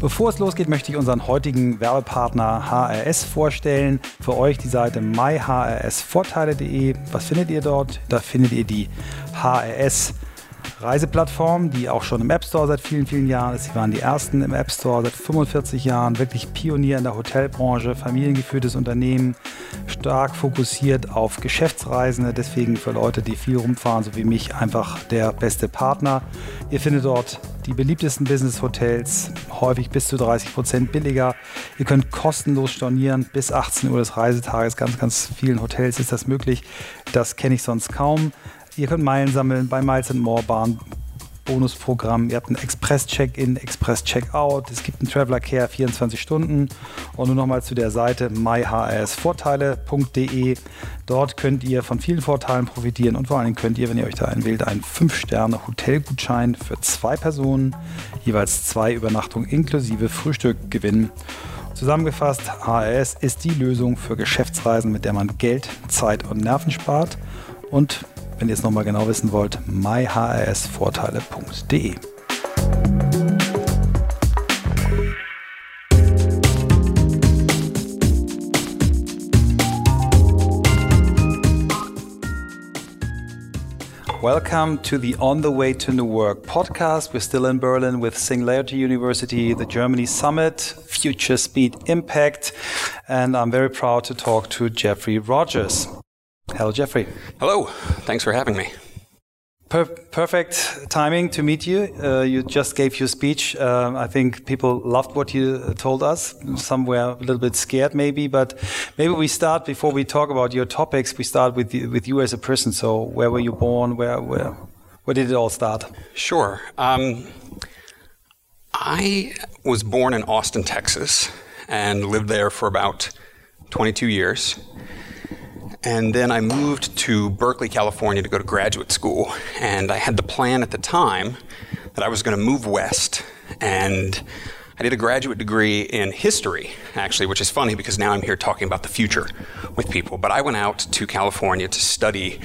Bevor es losgeht, möchte ich unseren heutigen Werbepartner HRS vorstellen. Für euch die Seite myhrsvorteile.de. Was findet ihr dort? Da findet ihr die HRS Reiseplattform, die auch schon im App Store seit vielen, vielen Jahren ist. Sie waren die ersten im App Store seit 45 Jahren, wirklich Pionier in der Hotelbranche, familiengeführtes Unternehmen, stark fokussiert auf Geschäftsreisende, deswegen für Leute, die viel rumfahren, so wie mich, einfach der beste Partner. Ihr findet dort die beliebtesten Business-Hotels, häufig bis zu 30 Prozent billiger. Ihr könnt kostenlos stornieren bis 18 Uhr des Reisetages. Ganz, ganz vielen Hotels ist das möglich. Das kenne ich sonst kaum. Ihr könnt Meilen sammeln bei Miles More Bahn. Bonusprogramm. Ihr habt ein Express-Check-In, Express-Check-Out. Es gibt einen Traveler Care 24 Stunden. Und nur nochmal zu der Seite myhrsvorteile.de. Dort könnt ihr von vielen Vorteilen profitieren und vor Dingen könnt ihr, wenn ihr euch da einwählt, einen 5-Sterne-Hotelgutschein für zwei Personen, jeweils zwei Übernachtungen inklusive Frühstück gewinnen. Zusammengefasst, HRS ist die Lösung für Geschäftsreisen, mit der man Geld, Zeit und Nerven spart. Und wenn ihr es nochmal genau wissen wollt, myhrsvorteile.de. Welcome to the On the Way to New Work podcast. We're still in Berlin with Singularity University, the Germany Summit, Future Speed Impact, and I'm very proud to talk to Jeffrey Rogers. Hello, Jeffrey. Hello. Thanks for having me. Per perfect timing to meet you. Uh, you just gave your speech. Uh, I think people loved what you told us. Some were a little bit scared, maybe, but maybe we start before we talk about your topics. We start with you, with you as a person. So, where were you born? Where where where did it all start? Sure. Um, I was born in Austin, Texas, and lived there for about 22 years. And then I moved to Berkeley, California to go to graduate school. And I had the plan at the time that I was going to move west. And I did a graduate degree in history, actually, which is funny because now I'm here talking about the future with people. But I went out to California to study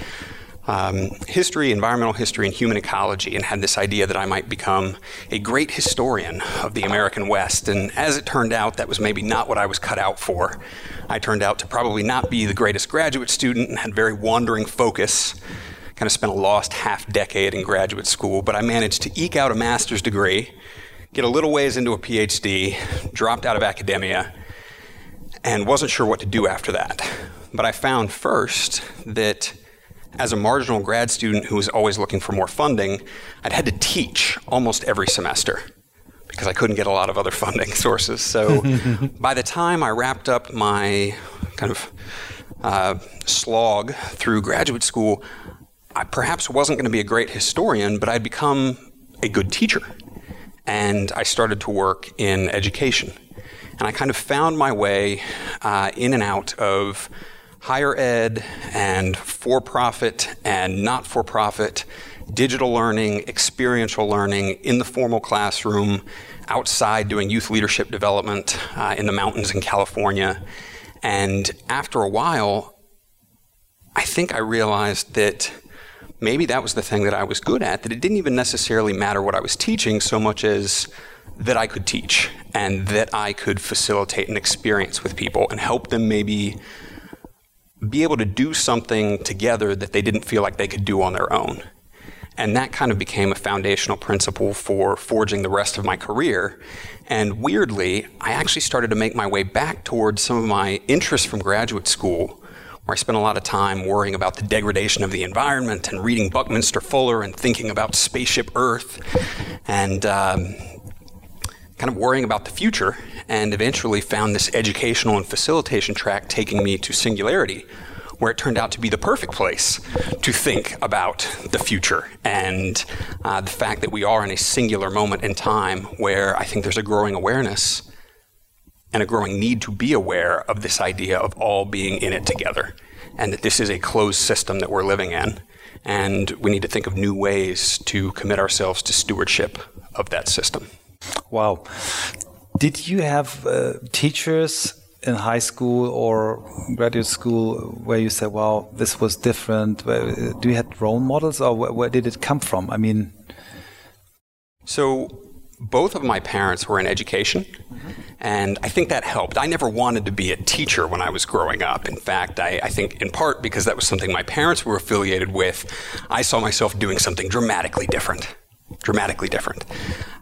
um, history, environmental history, and human ecology, and had this idea that I might become a great historian of the American West. And as it turned out, that was maybe not what I was cut out for. I turned out to probably not be the greatest graduate student and had very wandering focus. Kind of spent a lost half decade in graduate school, but I managed to eke out a master's degree, get a little ways into a PhD, dropped out of academia, and wasn't sure what to do after that. But I found first that as a marginal grad student who was always looking for more funding, I'd had to teach almost every semester because I couldn't get a lot of other funding sources. So by the time I wrapped up my kind of uh, slog through graduate school, I perhaps wasn't going to be a great historian, but I'd become a good teacher. And I started to work in education. And I kind of found my way uh, in and out of higher ed and for profit and not for profit, digital learning, experiential learning in the formal classroom, outside doing youth leadership development uh, in the mountains in California. And after a while, I think I realized that maybe that was the thing that I was good at, that it didn't even necessarily matter what I was teaching so much as that I could teach and that I could facilitate an experience with people and help them maybe be able to do something together that they didn't feel like they could do on their own. And that kind of became a foundational principle for forging the rest of my career. And weirdly, I actually started to make my way back towards some of my interests from graduate school, where I spent a lot of time worrying about the degradation of the environment and reading Buckminster Fuller and thinking about Spaceship Earth and um, kind of worrying about the future and eventually found this educational and facilitation track taking me to Singularity, where it turned out to be the perfect place to think about the future and uh, the fact that we are in a singular moment in time where I think there's a growing awareness and a growing need to be aware of this idea of all being in it together and that this is a closed system that we're living in. And we need to think of new ways to commit ourselves to stewardship of that system. Wow. Did you have uh, teachers in high school or graduate school where you said, "Wow, this was different"? Do you have role models, or where, where did it come from? I mean, so both of my parents were in education, and I think that helped. I never wanted to be a teacher when I was growing up. In fact, I, I, think in part because that was something my parents were affiliated with, I saw myself doing something dramatically different. Dramatically different.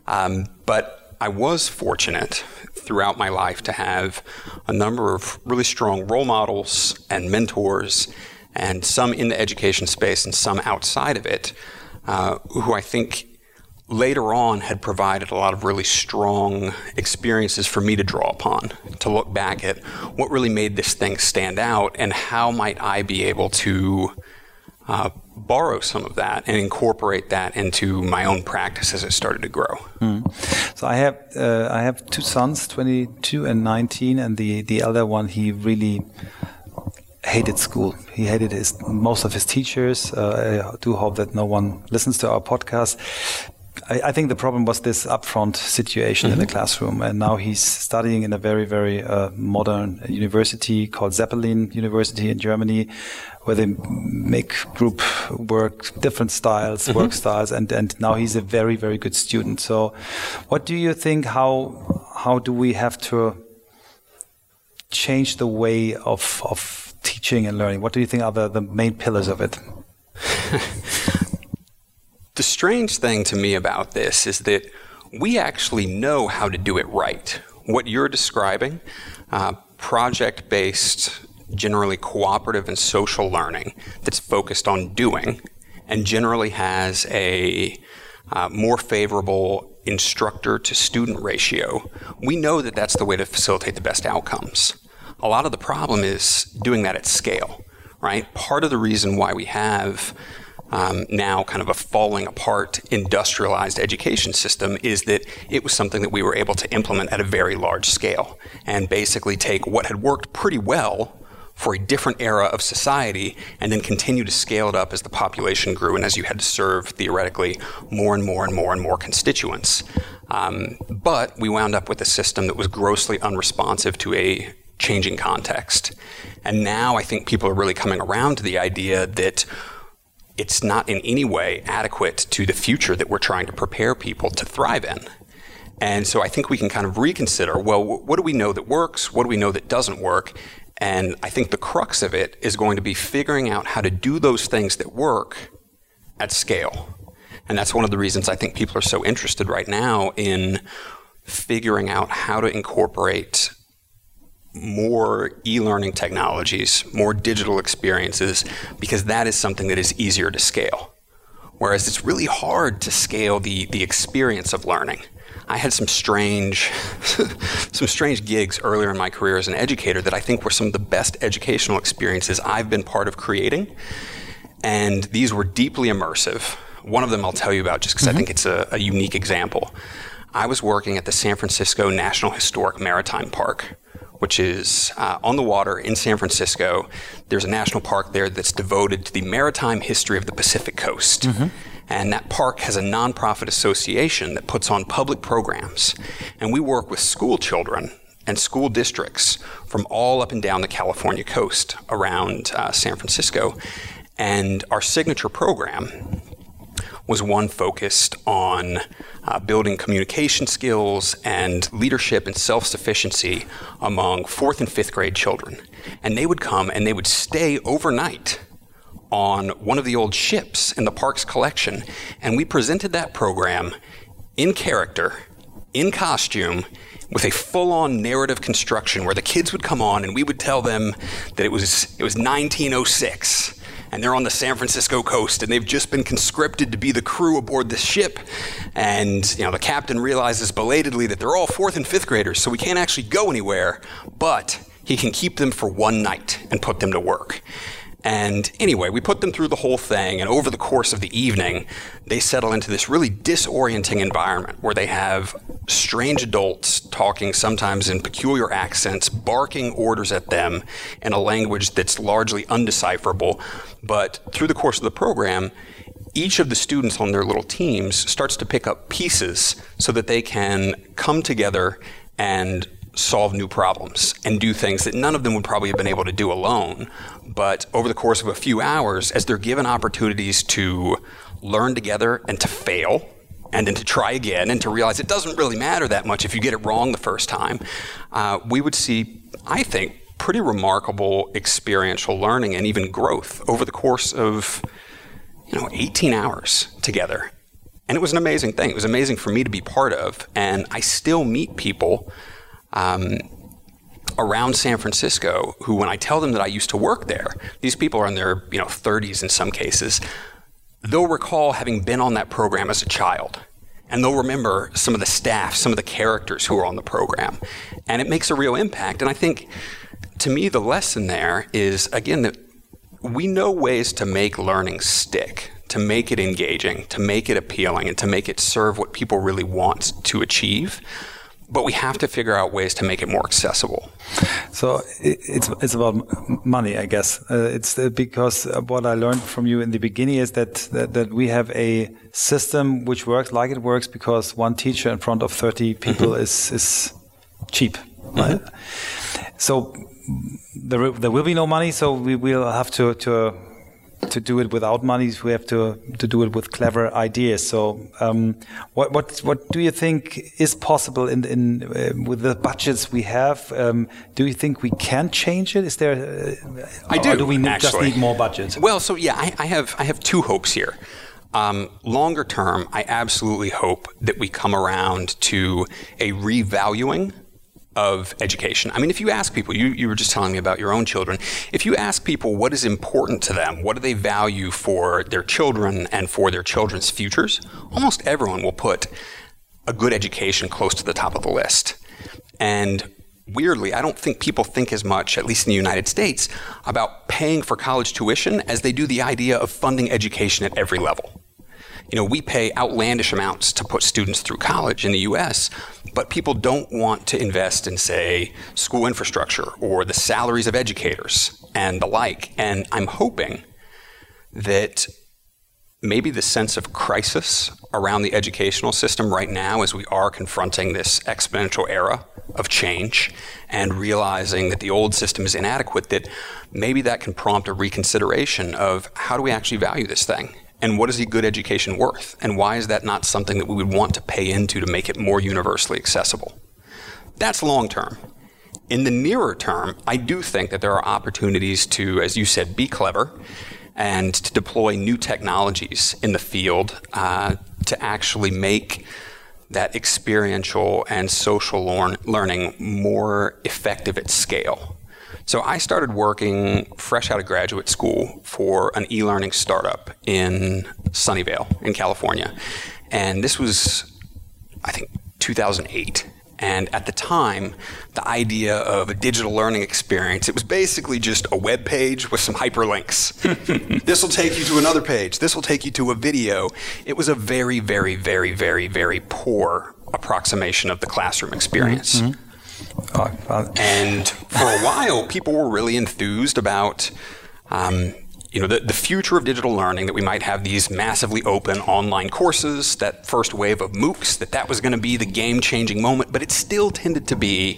Um, but I was fortunate throughout my life to have a number of really strong role models and mentors, and some in the education space and some outside of it, uh, who I think later on had provided a lot of really strong experiences for me to draw upon to look back at what really made this thing stand out and how might I be able to uh, borrow some of that and incorporate that into my own practice as it started to grow. Mm. So I have uh, I have two sons, 22 and 19, and the the elder one he really hated school. He hated his most of his teachers. Uh, I do hope that no one listens to our podcast I, I, think the problem was this upfront situation mm-hmm. in the mm-hmm. classroom, and now he's studying in a very, very uh, modern university called Zeppelin University in Germany, where they make group work, different styles, mm-hmm. work styles, and and now he's a very, very good student. So, what do you think? How how do we have to change the way of of teaching and learning? What do you think are the, the main pillars of it? The strange thing to me about this is that we actually know how to do it right. What you're describing, uh, project based, generally cooperative and social learning that's focused on doing and generally has a uh, more favorable instructor to student ratio, we know that that's the way to facilitate the best outcomes. A lot of the problem is doing that at scale, right? Part of the reason why we have um, now kind of a falling apart industrialized education system is that it was something that we were able to implement at a very large scale and basically take what had worked pretty well for a different era of society and then continue to scale it up as the population grew and as you had to serve theoretically more and more and more and more constituents. Um, but we wound up with a system that was grossly unresponsive to a changing context. And now I think people are really coming around to the idea that it's not in any way adequate to the future that we're trying to prepare people to thrive in. And so I think we can kind of reconsider well, what do we know that works? What do we know that doesn't work? And I think the crux of it is going to be figuring out how to do those things that work at scale. And that's one of the reasons I think people are so interested right now in figuring out how to incorporate more e learning technologies, more digital experiences, because that is something that is easier to scale. Whereas it's really hard to scale the, the experience of learning. I had some strange, some strange gigs earlier in my career as an educator that I think were some of the best educational experiences I've been part of creating. And these were deeply immersive. One of them I'll tell you about just because mm-hmm. I think it's a, a unique example. I was working at the San Francisco National Historic Maritime Park which is uh, on the water in San Francisco. There's a national park there that's devoted to the maritime history of the Pacific coast. Mm-hmm. And that park has a nonprofit association that puts on public programs. And we work with school children and school districts from all up and down the California coast around uh, San Francisco. And our signature program was one focused on uh, building communication skills and leadership and self sufficiency among fourth and fifth grade children. And they would come and they would stay overnight on one of the old ships in the park's collection. And we presented that program in character, in costume, with a full-on narrative construction where the kids would come on and we would tell them that it was it was 1906 and they're on the San Francisco coast and they've just been conscripted to be the crew aboard this ship. And, you know, the captain realizes belatedly that they're all fourth and fifth graders, so we can't actually go anywhere, but he can keep them for one night and put them to work. And anyway, we put them through the whole thing, and over the course of the evening, they settle into this really disorienting environment where they have strange adults talking sometimes in peculiar accents, barking orders at them in a language that's largely undecipherable. But through the course of the program, each of the students on their little teams starts to pick up pieces so that they can come together and solve new problems and do things that none of them would probably have been able to do alone. But over the course of a few hours, as they're given opportunities to learn together and to fail, and then to try again and to realize it doesn't really matter that much if you get it wrong the first time, uh, we would see, I think, pretty remarkable experiential learning and even growth over the course of you know 18 hours together. And it was an amazing thing. It was amazing for me to be part of. And i still meet people um, around san francisco who when i tell them that i used to work there these people are in their you know 30s in some cases they'll recall having been on that program as a child. And they'll remember some of the staff some of the characters who are on the program. And it makes a real impact. And i think to me, the lesson there is again that we know ways to make learning stick, to make it engaging, to make it appealing, and to make it serve what people really want to achieve. But we have to figure out ways to make it more accessible. So it's it's about money, I guess. Uh, it's uh, because what I learned from you in the beginning is that, that, that we have a system which works like it works because one teacher in front of thirty people mm -hmm. is is cheap, right? Mm -hmm. So there, there will be no money, so we will have to, to to do it without money. We have to to do it with clever ideas. So, um, what what what do you think is possible in in uh, with the budgets we have? Um, do you think we can change it? Is there? Uh, I do. do we need, just need more budget? Well, so yeah, I, I have I have two hopes here. Um, longer term, I absolutely hope that we come around to a revaluing of education. I mean, if you ask people, you, you were just telling me about your own children, if you ask people what is important to them, what do they value for their children and for their children's futures, almost everyone will put a good education close to the top of the list. And weirdly, I don't think people think as much, at least in the United States, about paying for college tuition as they do the idea of funding education at every level. You know, we pay outlandish amounts to put students through college in the US, but people don't want to invest in, say, school infrastructure or the salaries of educators and the like. And I'm hoping that maybe the sense of crisis around the educational system right now as we are confronting this exponential era of change and realizing that the old system is inadequate that maybe that can prompt a reconsideration of how do we actually value this thing and what is a good education worth? And why is that not something that we would want to pay into to make it more universally accessible? That's long term. In the nearer term, I do think that there are opportunities to, as you said, be clever and to deploy new technologies in the field uh, to actually make that experiential and social learning more effective at scale. So I started working fresh out of graduate school for an e learning startup in Sunnyvale, in California. And this was, I think, 2008. And at the time, the idea of a digital learning experience, it was basically just a web page with some hyperlinks. this will take you to another page. This will take you to a video. It was a very, very, very, very, very poor approximation of the classroom experience. Mm-hmm. Oh, and for a while, people were really enthused about. Um, you know, the, the future of digital learning, that we might have these massively open online courses, that first wave of MOOCs, that that was going to be the game-changing moment, but it still tended to be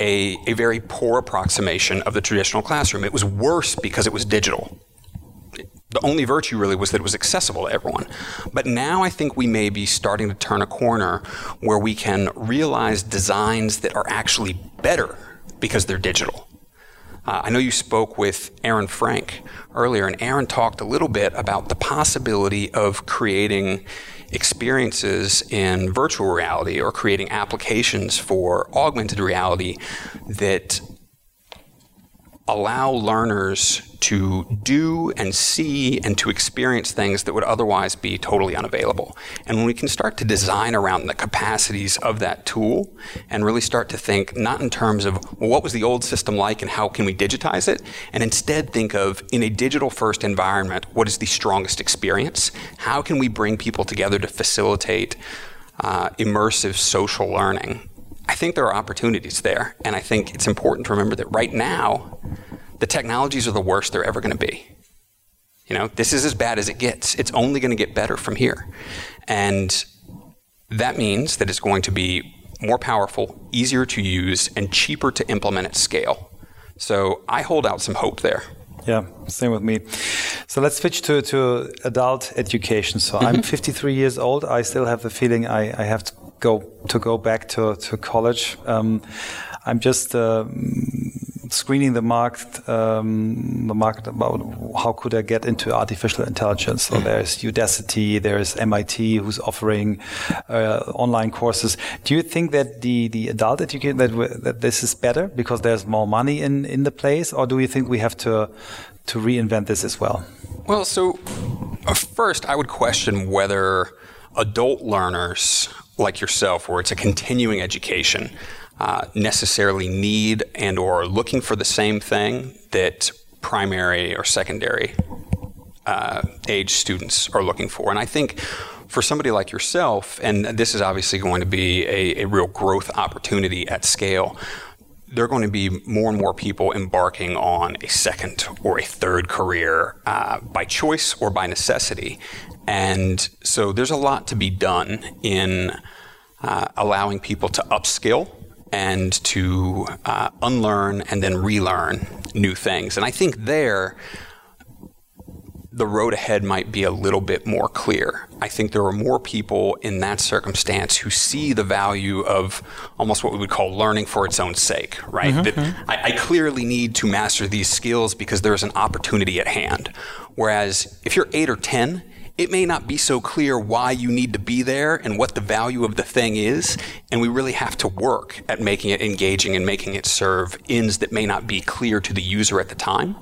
a, a very poor approximation of the traditional classroom. It was worse because it was digital the only virtue really was that it was accessible to everyone. But now I think we may be starting to turn a corner where we can realize designs that are actually better because they're digital. Uh, I know you spoke with Aaron Frank earlier, and Aaron talked a little bit about the possibility of creating experiences in virtual reality or creating applications for augmented reality that allow learners to do and see and to experience things that would otherwise be totally unavailable. And when we can start to design around the capacities of that tool and really start to think not in terms of, well, what was the old system like and how can we digitize it? And instead think of, in a digital first environment, what is the strongest experience? How can we bring people together to facilitate uh, immersive social learning? I think there are opportunities there. And I think it's important to remember that right now, the technologies are the worst they're ever going to be. You know, this is as bad as it gets. It's only going to get better from here. And that means that it's going to be more powerful, easier to use, and cheaper to implement at scale. So I hold out some hope there. Yeah, same with me. So let's switch to, to adult education. So I'm mm-hmm. 53 years old. I still have the feeling I, I have to go to go back to, to college. Um, I'm just uh, screening the market, um, the market about how could I get into artificial intelligence. So there's Udacity, there's MIT who's offering uh, online courses. Do you think that the the adult education that that this is better because there's more money in in the place, or do you think we have to to reinvent this as well? Well, so uh, first, I would question whether adult learners like yourself, where it's a continuing education, uh, necessarily need and or looking for the same thing that primary or secondary uh, age students are looking for. And I think for somebody like yourself, and this is obviously going to be a, a real growth opportunity at scale, there are going to be more and more people embarking on a second or a third career uh, by choice or by necessity. And so there's a lot to be done in uh, allowing people to upskill and to uh, unlearn and then relearn new things. And I think there, the road ahead might be a little bit more clear. I think there are more people in that circumstance who see the value of almost what we would call learning for its own sake, right? Mm-hmm. That mm-hmm. I, I clearly need to master these skills because there's an opportunity at hand. Whereas if you're eight or 10, it may not be so clear why you need to be there and what the value of the thing is. And we really have to work at making it engaging and making it serve ends that may not be clear to the user at the time.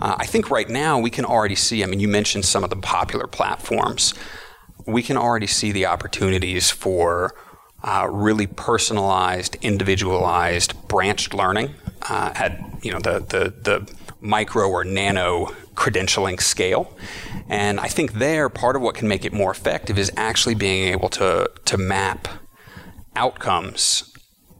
Uh, I think right now we can already see, I mean, you mentioned some of the popular platforms. We can already see the opportunities for uh, really personalized, individualized, branched learning uh, at you know the, the the micro or nano credentialing scale. And I think there, part of what can make it more effective is actually being able to, to map outcomes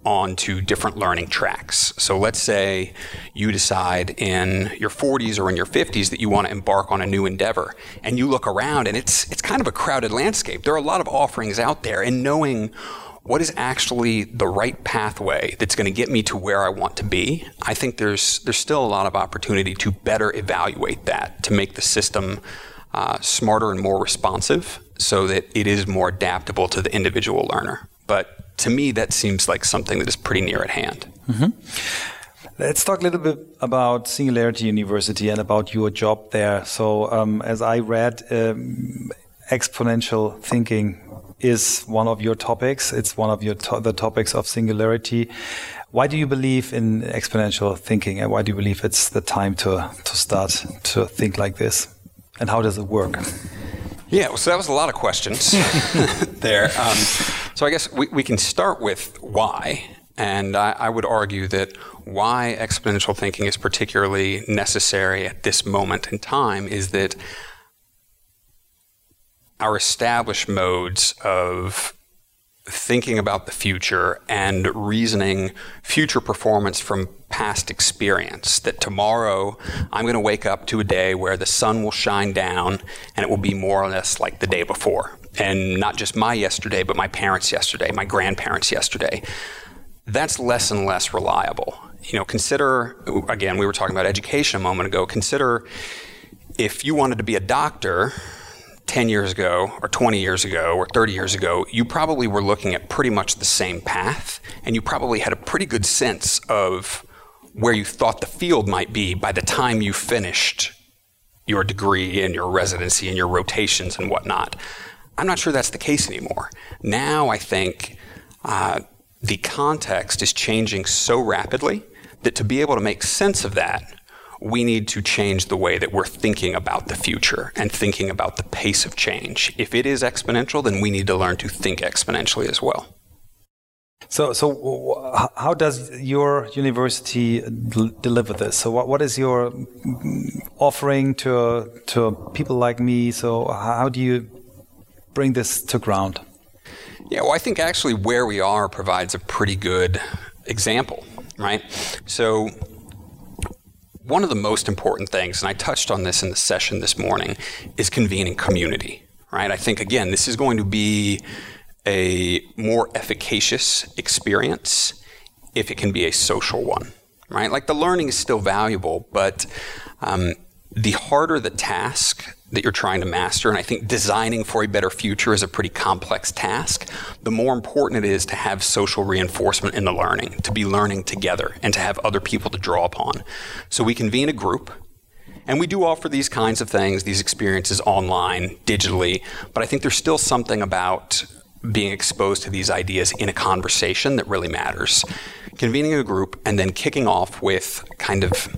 onto different learning tracks. So let's say you decide in your 40s or in your 50s that you want to embark on a new endeavor and you look around and it's it's kind of a crowded landscape. There are a lot of offerings out there and knowing what is actually the right pathway that's going to get me to where I want to be, I think there's there's still a lot of opportunity to better evaluate that to make the system uh, smarter and more responsive, so that it is more adaptable to the individual learner. But to me, that seems like something that is pretty near at hand. Mm-hmm. Let's talk a little bit about Singularity University and about your job there. So, um, as I read, um, exponential thinking is one of your topics. It's one of your to the topics of singularity. Why do you believe in exponential thinking, and why do you believe it's the time to to start to think like this? And how does it work? Yeah, so that was a lot of questions there. Um, so I guess we, we can start with why. And I, I, would argue that why exponential thinking is particularly necessary at this moment in time is that our established modes of thinking about the future and reasoning future performance from past experience. That tomorrow I'm going to wake up to a day where the sun will shine down and it will be more or less like the day before. And not just my yesterday, but my parents' yesterday, my grandparents' yesterday. That's less and less reliable. You know, consider, again, we were talking about education a moment ago. Consider if you wanted to be a doctor 10 years ago, or 20 years ago, or 30 years ago, you probably were looking at pretty much the same path, and you probably had a pretty good sense of where you thought the field might be by the time you finished your degree and your residency and your rotations and whatnot. I'm not sure that's the case anymore. Now I think uh, the context is changing so rapidly that to be able to make sense of that, we need to change the way that we're thinking about the future and thinking about the pace of change. If it is exponential, then we need to learn to think exponentially as well. So, so how does your university deliver this? So, what, what is your offering to to people like me? So, how do you bring this to ground? Yeah, well, I think actually where we are provides a pretty good example, right? So, one of the most important things, and I touched on this in the session this morning, is convening community, right? I think, again, this is going to be a more efficacious experience if it can be a social one. right? Like the learning is still valuable, but um, the harder the task that you're trying to master, and I think designing for a better future is a pretty complex task, the more important it is to have social reinforcement in the learning, to be learning together, and to have other people to draw upon. So we convene a group. And we do offer these kinds of things, these experiences online, digitally, but I think there's still something about being exposed to these ideas in a conversation that really matters. Convening a group and then kicking off with kind of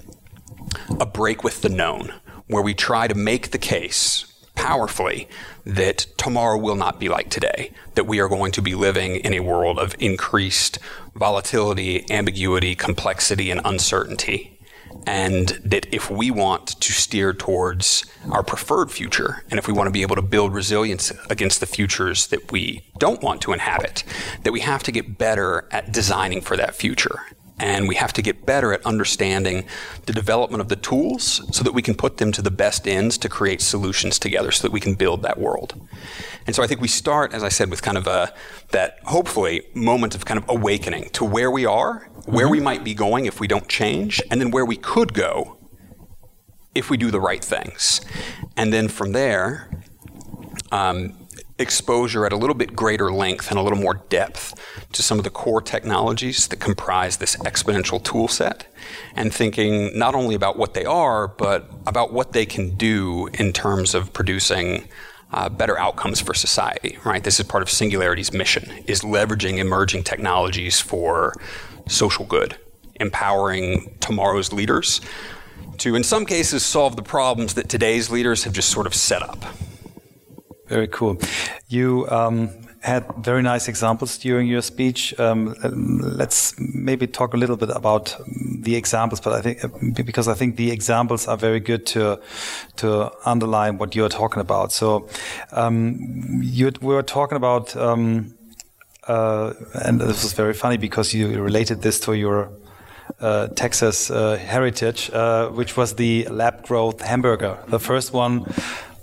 a break with the known, where we try to make the case powerfully that tomorrow will not be like today, that we are going to be living in a world of increased volatility, ambiguity, complexity, and uncertainty and that if we want to steer towards our preferred future, and if we want to be able to build resilience against the futures that we don't want to inhabit, that we have to get better at designing for that future. And we have to get better at understanding the development of the tools so that we can put them to the best ends to create solutions together so that we can build that world. And so I think we start, as I said, with kind of a, that hopefully moment of kind of awakening to where we are, where mm-hmm. we might be going if we don't change, and then where we could go if we do the right things. And then from there, um, exposure at a little bit greater length and a little more depth to some of the core technologies that comprise this exponential tool set and thinking not only about what they are, but about what they can do in terms of producing uh, better outcomes for society, right? This is part of Singularity's mission, is leveraging emerging technologies for social good, empowering tomorrow's leaders to, in some cases, solve the problems that today's leaders have just sort of set up. Very cool. You um, had very nice examples during your speech. Um, let's maybe talk a little bit about the examples, but I think because I think the examples are very good to to underline what you're talking about. So um, you we were talking about, um, uh, and this was very funny because you related this to your uh, Texas uh, heritage, uh, which was the lab growth hamburger, the first one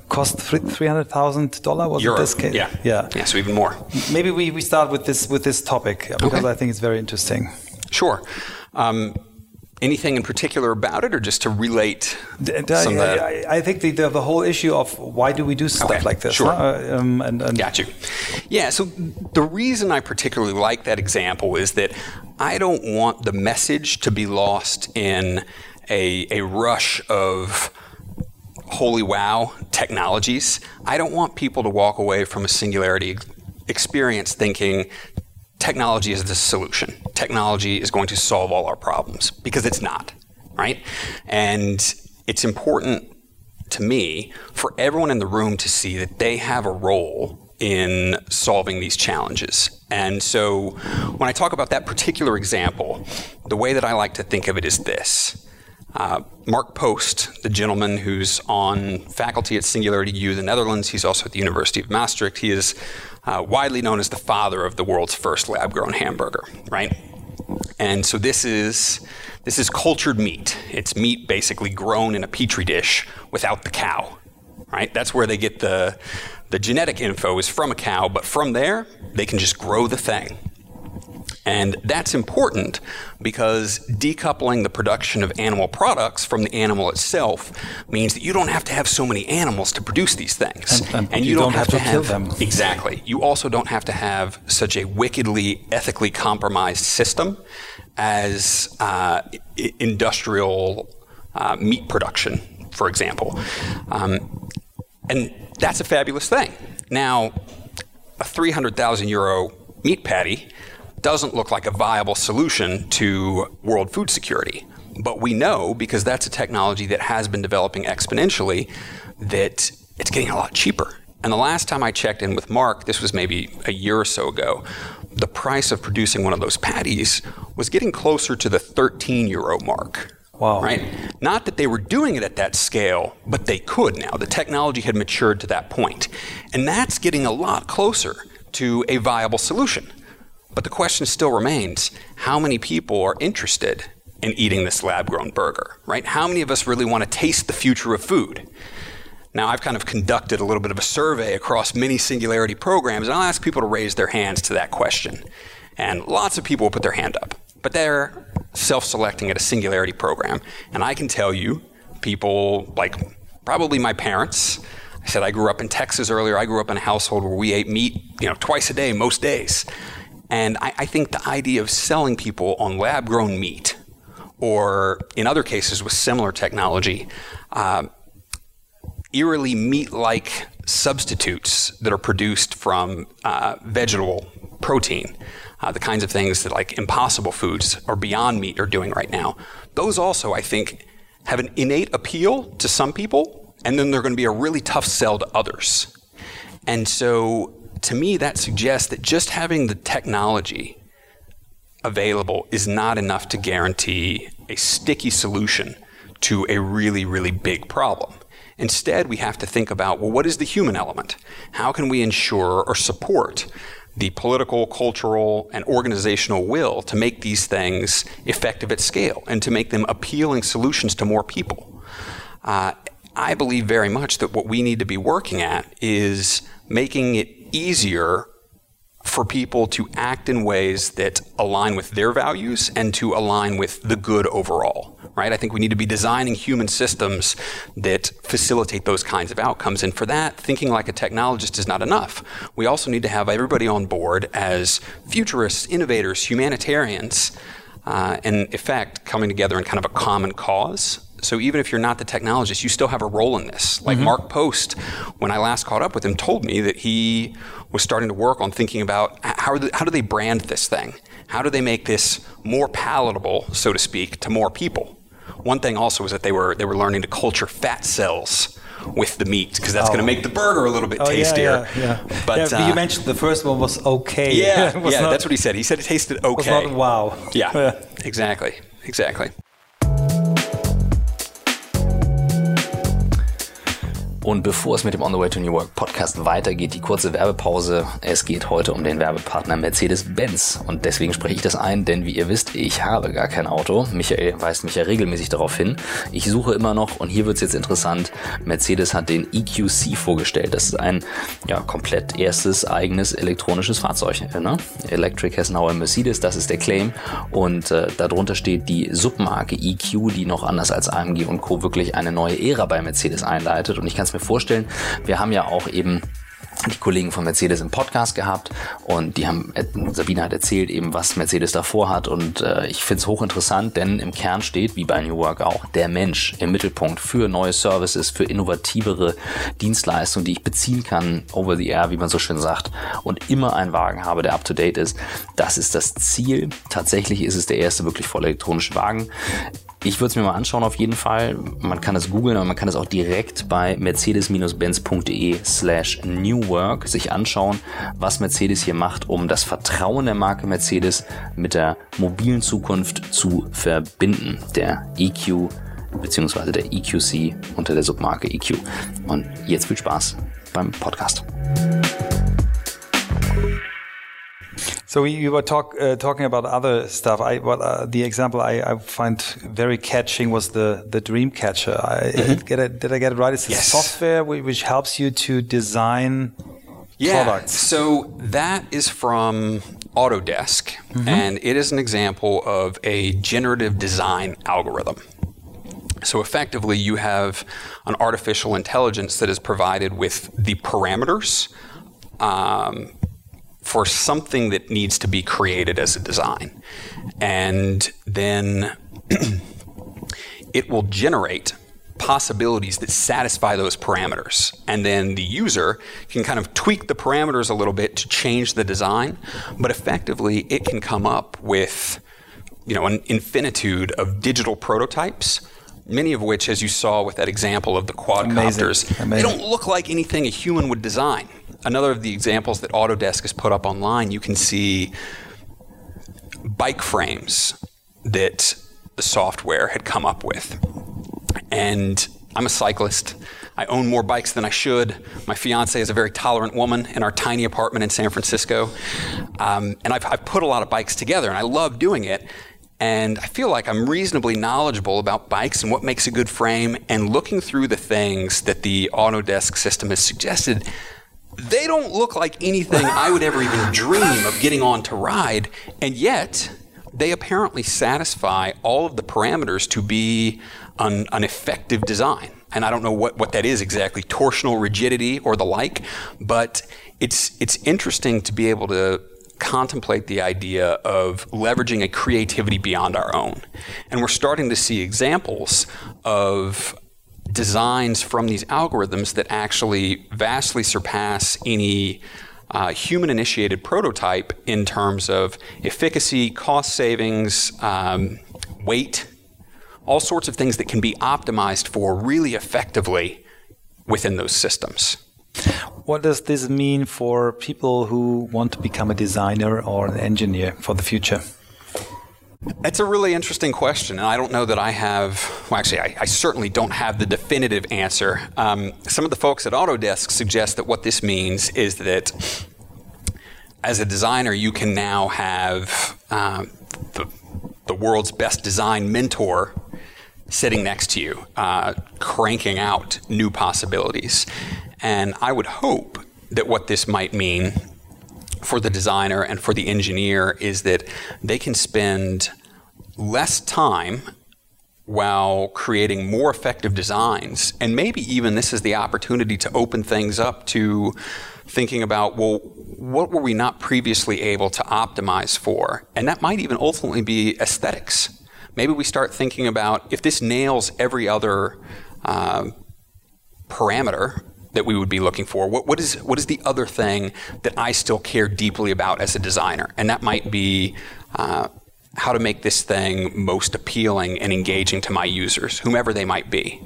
cost three hundred thousand dollar was Euro. this case? Yeah, yeah, yeah. So even more. Maybe we, we start with this with this topic because okay. I think it's very interesting. Sure. Um, anything in particular about it, or just to relate? some I, I, think the, the, the whole issue of why do we do stuff okay. like this? Sure. Huh? Um, and, and Got you. Yeah. So the reason I particularly like that example is that I don't want the message to be lost in a a rush of holy wow technologies. I don't want people to walk away from a singularity experience thinking technology is the solution. Technology is going to solve all our problems because it's not, right? And it's important to me for everyone in the room to see that they have a role in solving these challenges. And so when I talk about that particular example, the way that I like to think of it is this. Uh, Mark Post, the gentleman who's on faculty at Singularity U, the Netherlands, he's also at the University of Maastricht. He is uh, widely known as the father of the world's first lab-grown hamburger, right? And so this is this is cultured meat. It's meat basically grown in a petri dish without the cow, right? That's where they get the the genetic info is from a cow, but from there they can just grow the thing. And that's important because decoupling the production of animal products from the animal itself means that you don't have to have so many animals to produce these things. And, and, and you, you, don't, don't have, have, to, have kill them. Exactly. You also don't have to have such a wickedly ethically compromised system as uh, industrial uh, meat production, for example. Um, and that's a fabulous thing. Now, a 300,000 euro meat patty doesn't look like a viable solution to world food security. But we know, because that's a technology that has been developing exponentially, that it's getting a lot cheaper. And the last time I checked in with Mark, this was maybe a year or so ago, the price of producing one of those patties was getting closer to the 13 euro mark. Wow. Right? Not that they were doing it at that scale, but they could now. The technology had matured to that point. And that's getting a lot closer to a viable solution. But the question still remains how many people are interested in eating this lab grown burger, right? How many of us really want to taste the future of food? Now, I've kind of conducted a little bit of a survey across many singularity programs, and I'll ask people to raise their hands to that question. And lots of people will put their hand up. But they're self selecting at a singularity program. And I can tell you, people like probably my parents, I said I grew up in Texas earlier. I grew up in a household where we ate meat, you know, twice a day, most days. And I, I think the idea of selling people on lab grown meat, or in other cases with similar technology, uh, eerily meat like substitutes that are produced from uh, vegetable protein, uh, the kinds of things that like impossible foods or beyond meat are doing right now, those also, I think, have an innate appeal to some people, and then they're going to be a really tough sell to others. And so to me, that suggests that just having the technology available is not enough to guarantee a sticky solution to a really, really big problem. Instead, we have to think about well, what is the human element? How can we ensure or support the political, cultural, and organizational will to make these things effective at scale and to make them appealing solutions to more people? Uh, I believe very much that what we need to be working at is making it easier for people to act in ways that align with their values and to align with the good overall, right? I think we need to be designing human systems that facilitate those kinds of outcomes. And for that, thinking like a technologist is not enough. We also need to have everybody on board as futurists, innovators, humanitarians, uh, in effect, coming together in kind of a common cause so even if you're not the technologist, you still have a role in this. Like mm-hmm. Mark Post, when I last caught up with him, told me that he was starting to work on thinking about how, how do they brand this thing? How do they make this more palatable, so to speak, to more people? One thing also was that they were they were learning to culture fat cells with the meat because that's oh. going to make the burger a little bit oh, tastier. Yeah, yeah, yeah. But, uh, you mentioned the first one was okay. Yeah, yeah, not, that's what he said. He said it tasted okay. Was not wow. Yeah, exactly, exactly. Und bevor es mit dem On the Way to New Work Podcast weitergeht, die kurze Werbepause. Es geht heute um den Werbepartner Mercedes-Benz. Und deswegen spreche ich das ein, denn wie ihr wisst, ich habe gar kein Auto. Michael weist mich ja regelmäßig darauf hin. Ich suche immer noch und hier wird es jetzt interessant. Mercedes hat den EQC vorgestellt. Das ist ein ja, komplett erstes eigenes elektronisches Fahrzeug. Ne? Electric has now a Mercedes, das ist der Claim. Und äh, darunter steht die Submarke EQ, die noch anders als AMG und Co. wirklich eine neue Ära bei Mercedes einleitet. Und ich kann es mir vorstellen. Wir haben ja auch eben die Kollegen von Mercedes im Podcast gehabt und die haben, äh, Sabine hat erzählt eben, was Mercedes davor hat und äh, ich finde es hochinteressant, denn im Kern steht, wie bei New Work auch, der Mensch im Mittelpunkt für neue Services, für innovativere Dienstleistungen, die ich beziehen kann, over the air, wie man so schön sagt, und immer einen Wagen habe, der up to date ist. Das ist das Ziel. Tatsächlich ist es der erste wirklich voll elektronische Wagen. Ich würde es mir mal anschauen auf jeden Fall. Man kann es googeln, aber man kann es auch direkt bei mercedes-benz.de slash newwork sich anschauen, was Mercedes hier macht, um das Vertrauen der Marke Mercedes mit der mobilen Zukunft zu verbinden. Der EQ beziehungsweise der EQC unter der Submarke EQ. Und jetzt viel Spaß beim Podcast. So we, were talk, uh, talking about other stuff. I, what, uh, the example I, I, find very catching was the the Dreamcatcher. I, mm-hmm. get it, did I get it right? It's a yes. software which helps you to design yeah. products. So that is from Autodesk, mm-hmm. and it is an example of a generative design algorithm. So effectively, you have an artificial intelligence that is provided with the parameters um, for something that needs to be created as a design. And then it will generate possibilities that satisfy those parameters. And then the user can kind of tweak the parameters a little bit to change the design, but effectively it can come up with you know an infinitude of digital prototypes many of which, as you saw with that example of the quadcopters, Amazing. Amazing. they don't look like anything a human would design another of the examples that Autodesk has put up online, you can see bike frames that the software had come up with. And I'm a cyclist. I own more bikes than I should. My fiance is a very tolerant woman in our tiny apartment in San Francisco. Um, and I've, I've put a lot of bikes together, and I love doing it. And I feel like I'm reasonably knowledgeable about bikes and what makes a good frame. And looking through the things that the Autodesk system has suggested, they don't look like anything I would ever even dream of getting on to ride. And yet, they apparently satisfy all of the parameters to be an, an effective design. And I don't know what, what that is exactly, torsional rigidity or the like, but it's, it's interesting to be able to contemplate the idea of leveraging a creativity beyond our own. And we're starting to see examples of designs from these algorithms that actually vastly surpass any uh, human initiated prototype in terms of efficacy, cost savings, um, weight, all sorts of things that can be optimized for really effectively within those systems. What does this mean for people who want to become a designer or an engineer for the future? It's a really interesting question, and I don't know that I have. Well, actually, I, I certainly don't have the definitive answer. Um, some of the folks at Autodesk suggest that what this means is that as a designer, you can now have um, the, the world's best design mentor sitting next to you, uh, cranking out new possibilities. And I would hope that what this might mean for the designer and for the engineer is that they can spend less time while creating more effective designs. And maybe even this is the opportunity to open things up to thinking about, well, what were we not previously able to optimize for? And that might even ultimately be aesthetics. Maybe we start thinking about if this nails every other uh, parameter that we would be looking for. What, what is what is the other thing that I still care deeply about as a designer? And that might be uh, how to make this thing most appealing and engaging to my users, whomever they might be.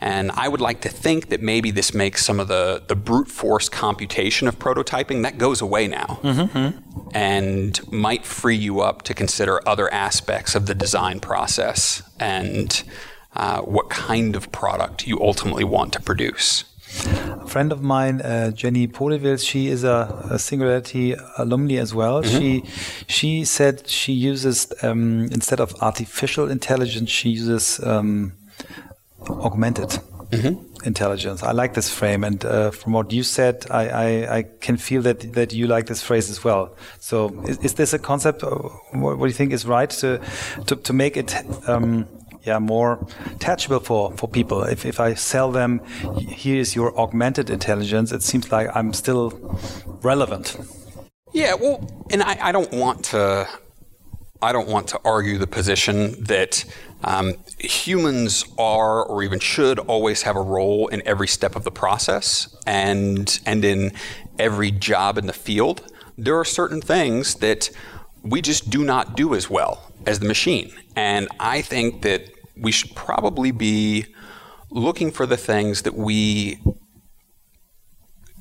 And I would like to think that maybe this makes some of the, the brute force computation of prototyping that goes away now mm-hmm. and might free you up to consider other aspects of the design process and uh, what kind of product you ultimately want to produce. A friend of mine, uh, Jenny Podewils, she is a, a, Singularity alumni as well. Mm -hmm. She she said she uses um, instead of artificial intelligence, she uses um, augmented. Mm -hmm. Intelligence. I like this frame, and uh, from what you said, I, I, I, can feel that that you like this phrase as well. So, is, is this a concept? Uh, what, what, do you think is right to to, to make it um, yeah more tangible for for people. If if I sell them, here is your augmented intelligence. It seems like I'm still relevant. Yeah, well, and I, I don't want to. I don't want to argue the position that um, humans are, or even should, always have a role in every step of the process, and and in every job in the field. There are certain things that we just do not do as well as the machine, and I think that we should probably be looking for the things that we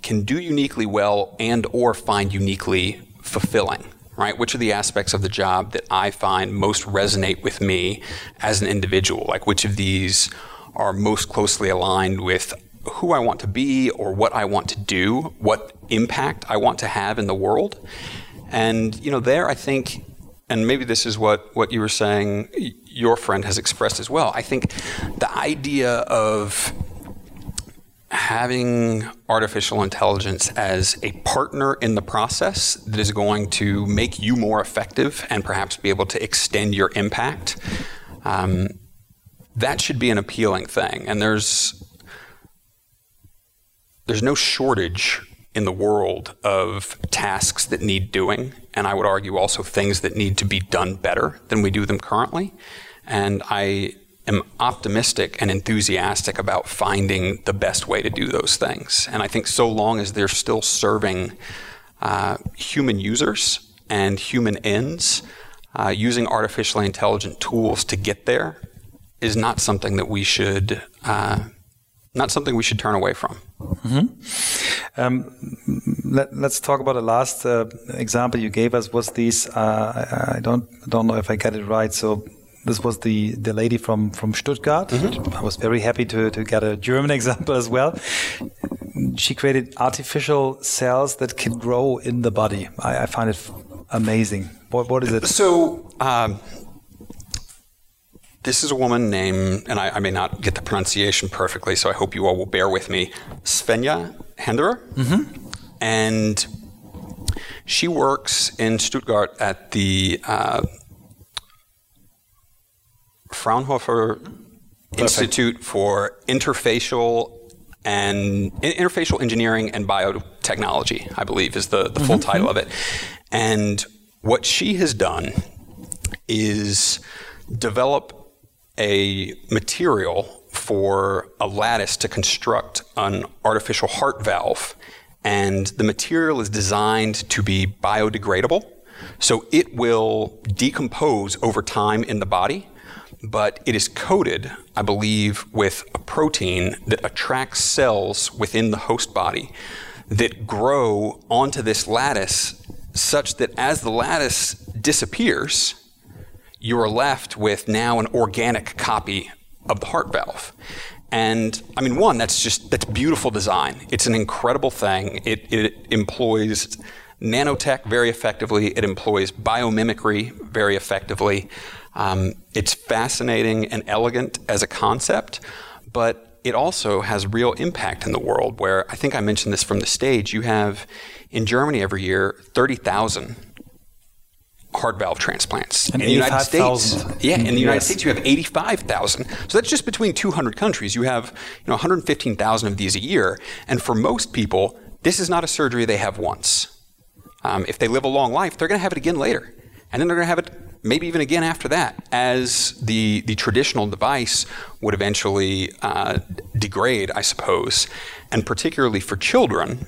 can do uniquely well and or find uniquely fulfilling right? Which are the aspects of the job that i find most resonate with me as an individual? Like which of these are most closely aligned with who i want to be or what i want to do what impact i want to have in the world? And you know there i think and maybe this is what, what you were saying your friend has expressed as well. I think the idea of having artificial intelligence as a partner in the process that is going to make you more effective and perhaps be able to extend your impact, um, that should be an appealing thing. And there's there's no shortage in the world of tasks that need doing, and I would argue also things that need to be done better than we do them currently. And I am optimistic and enthusiastic about finding the best way to do those things. And I think so long as they're still serving uh, human users and human ends, uh, using artificially intelligent tools to get there is not something that we should uh, not something we should turn away from. Mm-hmm. Um, let, us talk about the last uh, example you gave us. Was these? Uh, I, I, don't don't know if I get it right. So this was the, the lady from, from Stuttgart. Mm-hmm. I was very happy to, to get a German example as well. She created artificial cells that can grow in the body. I, I find it amazing. What, what is it? So, um, this is a woman named, and I, I, may not get the pronunciation perfectly, so I hope you all will bear with me, Svenja Hinderer. Mm-hmm. And she works in Stuttgart at the uh, Fraunhofer Institute for Interfacial and Interfacial Engineering and Biotechnology, I believe, is the, the full mm-hmm. title of it. And what she has done is develop a material for a lattice to construct an artificial heart valve. And the material is designed to be biodegradable. So it will decompose over time in the body, but it is coated, I believe, with a protein that attracts cells within the host body that grow onto this lattice such that as the lattice disappears, you are left with now an organic copy of the heart valve. And I mean, one, that's just that's beautiful design. It's an incredible thing. It, it employs nanotech very effectively. It employs biomimicry very effectively. Um, it's fascinating and elegant as a concept, but it also has real impact in the world. Where I think I mentioned this from the stage. You have in Germany every year thirty thousand heart valve transplants. And in the United States, yeah, in the United States you have 85,000. So that's just between 200 countries. You have, you know, 115,000 of these a year, and for most people, this is not a surgery they have once. Um, if they live a long life, they're going to have it again later, and then they're going to have it maybe even again after that, as the the traditional device would eventually uh, degrade, I suppose, and particularly for children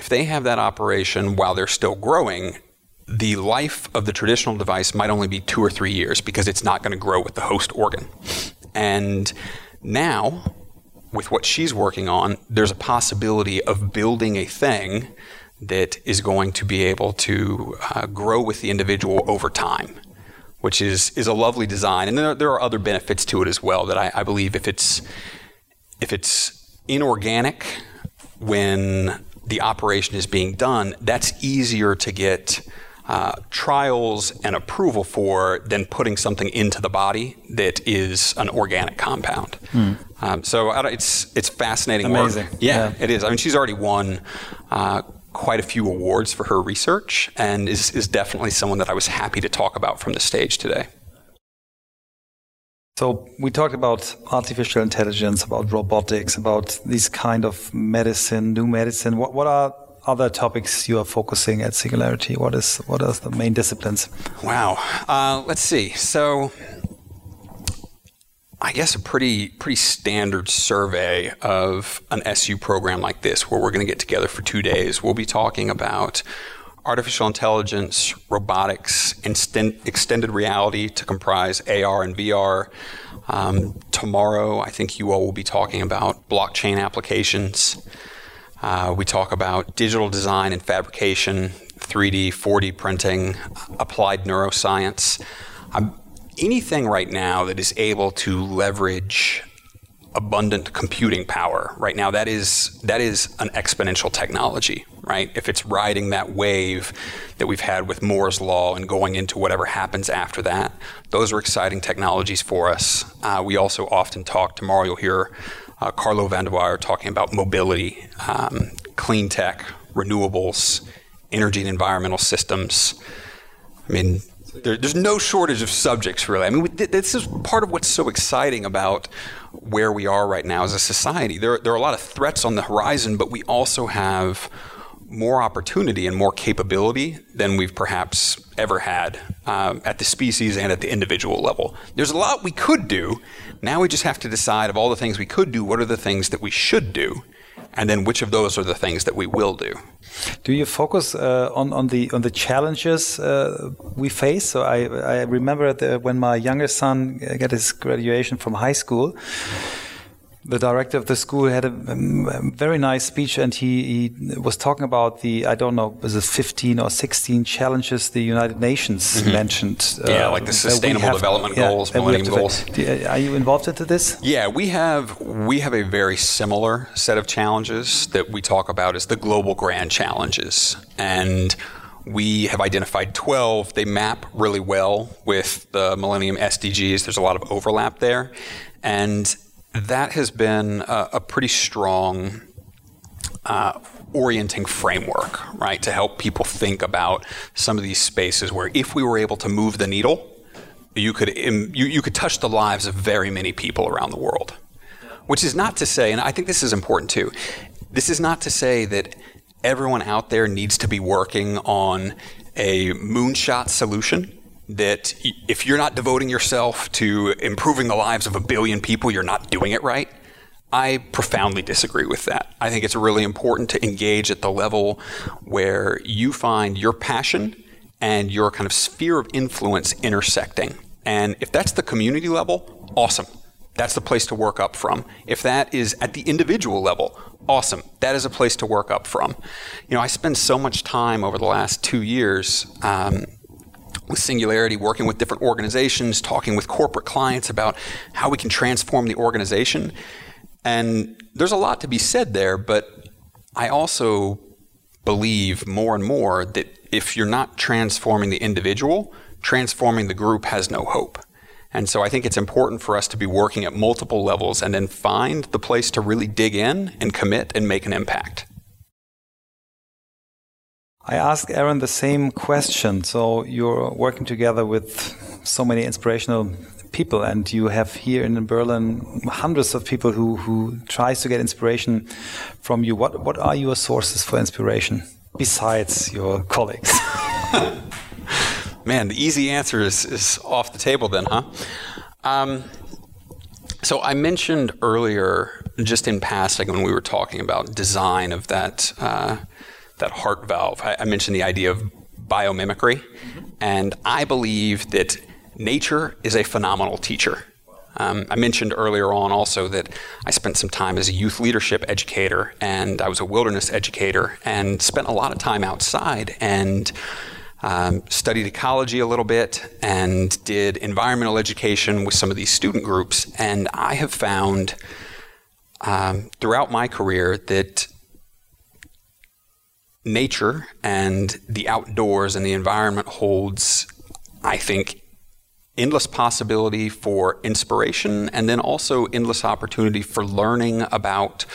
if they have that operation while they're still growing, the life of the traditional device might only be two or three years because it's not going to grow with the host organ. And now, with what she's working on, there's a possibility of building a thing that is going to be able to uh, grow with the individual over time, which is is a lovely design. And there, there are other benefits to it as well that I, I believe if it's if it's inorganic when the operation is being done, that's easier to get uh, trials and approval for than putting something into the body that is an organic compound. Hmm. Um, so it's it's fascinating. Amazing. Yeah, yeah, it is. I mean, she's already won. Uh, quite a few awards for her research and is, is definitely someone that I was happy to talk about from the stage today. So we talked about artificial intelligence, about robotics, about these kind of medicine, new medicine. What, what are other topics you are focusing at Singularity? What is what are the main disciplines? Wow. Uh, let's see. So I guess a pretty pretty standard survey of an SU program like this, where we're going to get together for two days. We'll be talking about artificial intelligence, robotics, extended reality to comprise AR and VR. Um, tomorrow, I think you all will be talking about blockchain applications. Uh, we talk about digital design and fabrication, 3D, 4D printing, applied neuroscience. Um, anything right now that is able to leverage abundant computing power. Right now that is that is an exponential technology right? If it's riding that wave that we've had with moore's law and going into whatever happens after that those are exciting technologies for us. Uh, we also often talk tomorrow you'll hear uh, carlo van Weyer talking about mobility um, clean tech renewables energy and environmental systems. I mean there, there's no shortage of subjects, really. I mean, we, this is part of what's so exciting about where we are right now as a society. There, there are a lot of threats on the horizon, but we also have more opportunity and more capability than we've perhaps ever had um, at the species and at the individual level. There's a lot we could do. Now we just have to decide of all the things we could do, what are the things that we should do? And then which of those are the things that we will do. Do you focus uh, on on the on the challenges uh, we face? So I I remember when my younger son got his graduation from high school the director of the school had a, a very nice speech, and he, he, was talking about the I don't know was it 15 or 16 challenges the United Nations mm -hmm. mentioned. Yeah, uh, like the Sustainable have, Development yeah, Goals, Millennium Goals. Are you involved into this? Yeah, we have we have a very similar set of challenges that we talk about as the global grand challenges, and we have identified 12. They map really well with the Millennium SDGs. There's a lot of overlap there, and that has been a, a pretty strong uh, orienting framework, right, to help people think about some of these spaces where if we were able to move the needle, you could you, you could touch the lives of very many people around the world. Which is not to say, and I think this is important too. This is not to say that everyone out there needs to be working on a moonshot solution. That if you're not devoting yourself to improving the lives of a billion people, you're not doing it right. I profoundly disagree with that. I think it's really important to engage at the level where you find your passion and your kind of sphere of influence intersecting. And if that's the community level, awesome. That's the place to work up from. If that is at the individual level, awesome. That is a place to work up from. You know, I spend so much time over the last two years um, with Singularity, working with different organizations, talking with corporate clients about how we can transform the organization. And there's a lot to be said there, but I also believe more and more that if you're not transforming the individual, transforming the group has no hope. And so I think it's important for us to be working at multiple levels and then find the place to really dig in and commit and make an impact. I asked Aaron the same question. So you're working together with so many inspirational people and you have here in Berlin hundreds of people who, who tries to get inspiration from you. What, what are your sources for inspiration besides your colleagues? Man, the easy answer is, is off the table then, huh? Um, so I mentioned earlier, just in passing, when we were talking about design of that uh, that heart valve, I, I, mentioned the idea of biomimicry, and I believe that nature is a phenomenal teacher. Um, I mentioned earlier on also that I spent some time as a youth leadership educator, and I was a wilderness educator, and spent a lot of time outside and um, studied ecology a little bit and did environmental education with some of these student groups. And I have found um, throughout my career that nature and the outdoors and the environment holds, I think, endless possibility for inspiration and then also endless opportunity for learning about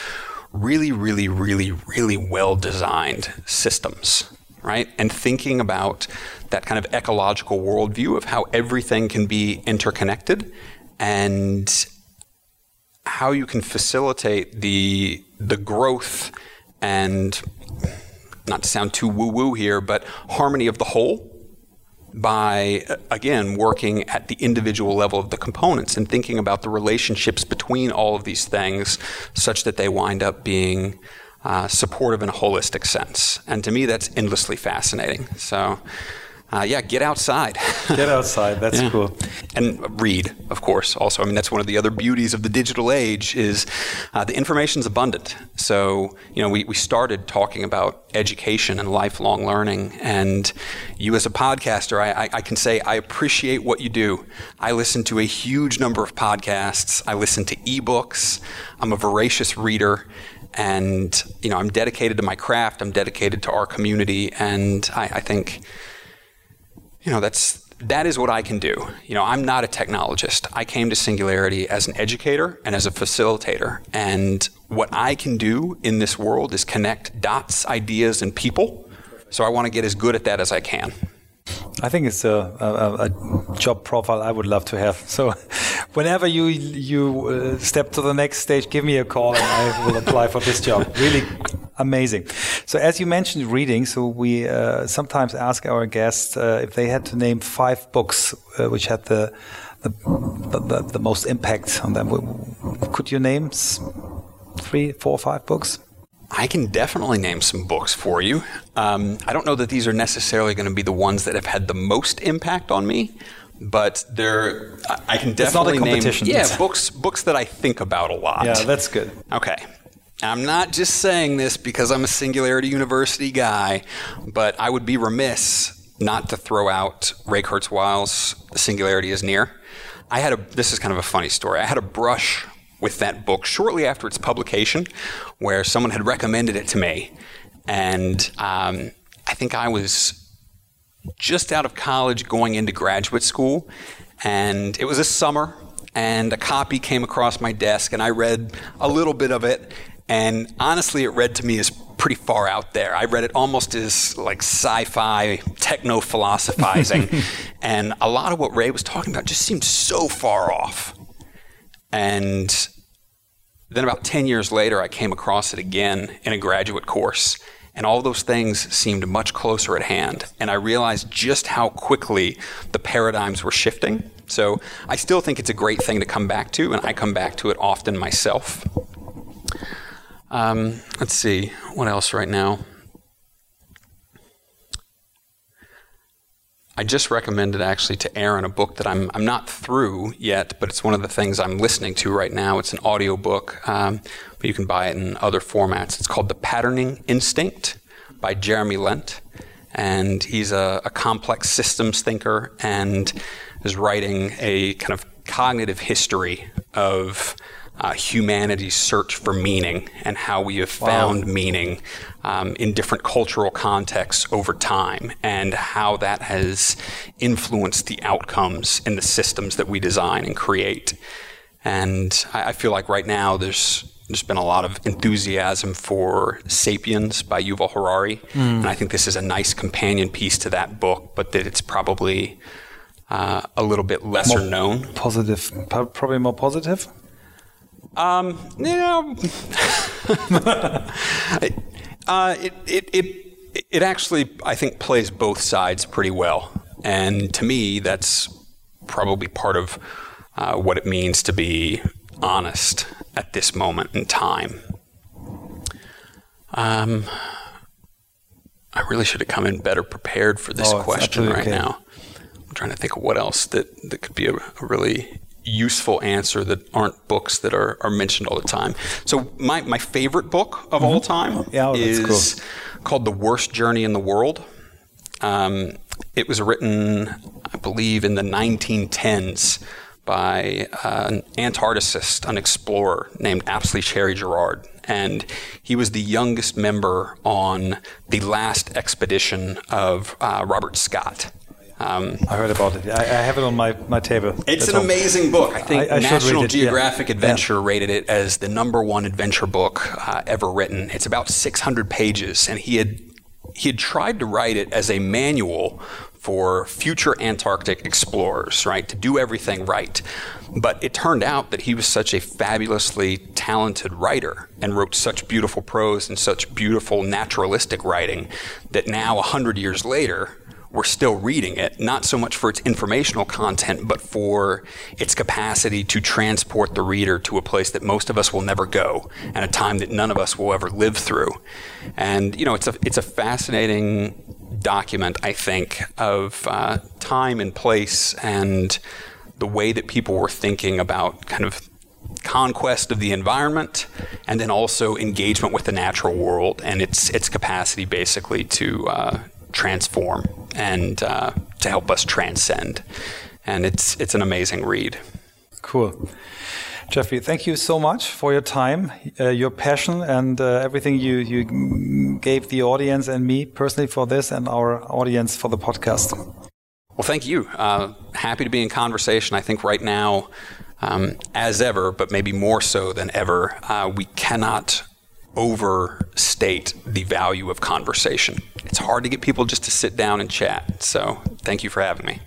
really, really, really, really well designed systems right? And thinking about that kind of ecological worldview of how everything can be interconnected and how you can facilitate the the growth and not to sound too woo woo here, but harmony of the whole by again working at the individual level of the components and thinking about the relationships between all of these things such that they wind up being uh, supportive in a holistic sense. And to me, that's endlessly fascinating. So, uh, yeah, get outside. get outside. That's yeah. cool. And read, of course. Also, I mean, that's one of the other beauties of the digital age is uh, the information's abundant. So, you know, we, we started talking about education and lifelong learning. And you, as a podcaster, I, I, I can say I appreciate what you do. I listen to a huge number of podcasts. I listen to ebooks. I'm a voracious reader and you know I'm dedicated to my craft. I'm dedicated to our community, and I, I think you know that's that is what I can do. You know, I'm not a technologist. I came to Singularity as an educator and as a facilitator. And what I can do in this world is connect dots, ideas, and people. So I want to get as good at that as I can. I think it's a, a, a, job profile I would love to have. So, whenever you you uh, step to the next stage, give me a call and I will apply for this job. Really amazing. So, as you mentioned, reading. So we uh, sometimes ask our guests uh, if they had to name five books uh, which had the the, the the, most impact on them. Could you name three, four, five books? I can definitely name some books for you. Um, I don't know that these are necessarily going to be the ones that have had the most impact on me, but they're. I can definitely name. Yeah, books books that I think about a lot. Yeah, that's good. Okay. I'm not just saying this because I'm a Singularity University guy, but I would be remiss not to throw out Ray Kurzweil's "The Singularity Is Near." I had a. This is kind of a funny story. I had a brush with that book shortly after its publication, where someone had recommended it to me. And um, I think I was just out of college going into graduate school. And it was a summer, and a copy came across my desk, and I read a little bit of it. And honestly, it read to me as pretty far out there. I read it almost as like sci-fi techno philosophizing, and a lot of what Ray was talking about just seemed so far off. And then about 10 years later, I came across it again in a graduate course. And all those things seemed much closer at hand. And I realized just how quickly the paradigms were shifting. So I still think it's a great thing to come back to, and I come back to it often myself. Um, let's see, what else right now? I just recommended actually to Aaron a book that I'm, I'm not through yet, but it's one of the things I'm listening to right now. It's an audio book, um, but you can buy it in other formats. It's called The Patterning Instinct by Jeremy Lent. And he's a, a complex systems thinker and is writing a kind of cognitive history of uh, humanity's search for meaning and how we have found wow. meaning um, in different cultural contexts over time and how that has influenced the outcomes in the systems that we design and create. And I, I feel like right now there's there's been a lot of enthusiasm for *Sapiens* by Yuval Harari, mm. and I think this is a nice companion piece to that book, but that it's probably uh, a little bit lesser more known. Positive, probably more positive. Um, you know, uh, it, it, it, it actually, I think, plays both sides pretty well. And to me, that's probably part of uh, what it means to be honest at this moment in time. Um, I really should have come in better prepared for this oh, question right okay. now. I'm trying to think of what else that, that could be a, a really useful answer that aren't books that are, are mentioned all the time. So my, my favorite book of mm-hmm. all time yeah, is cool. called The Worst Journey in the World. Um, it was written, I believe, in the 1910s by uh, an Antarcticist, an explorer named Apsley Cherry Garrard. And he was the youngest member on the last expedition of uh, Robert Scott. Um, I heard about it. I, I, have it on my, my table. It's an amazing book. I think I, I National Geographic yeah. Adventure yeah. rated it as the number one adventure book uh, ever written. It's about 600 pages, and he had he had tried to write it as a manual for future Antarctic explorers, right, to do everything right. But it turned out that he was such a fabulously talented writer and wrote such beautiful prose and such beautiful naturalistic writing that now, a hundred years later, we're still reading it, not so much for its informational content, but for its capacity to transport the reader to a place that most of us will never go and a time that none of us will ever live through. And, you know, it's a, it's a fascinating document, I think, of uh, time and place and the way that people were thinking about kind of conquest of the environment and then also engagement with the natural world and its its capacity basically to uh, transform and uh, to help us transcend. And it's it's an amazing read. Cool. Jeffrey, thank you so much for your time, uh, your passion, and uh, everything you, you gave the audience and me personally for this and our audience for the podcast. Well, thank you. Uh, happy to be in conversation. I think right now, um, as ever, but maybe more so than ever, uh, we cannot overstate the value of conversation. It's hard to get people just to sit down and chat. So, thank you for having me.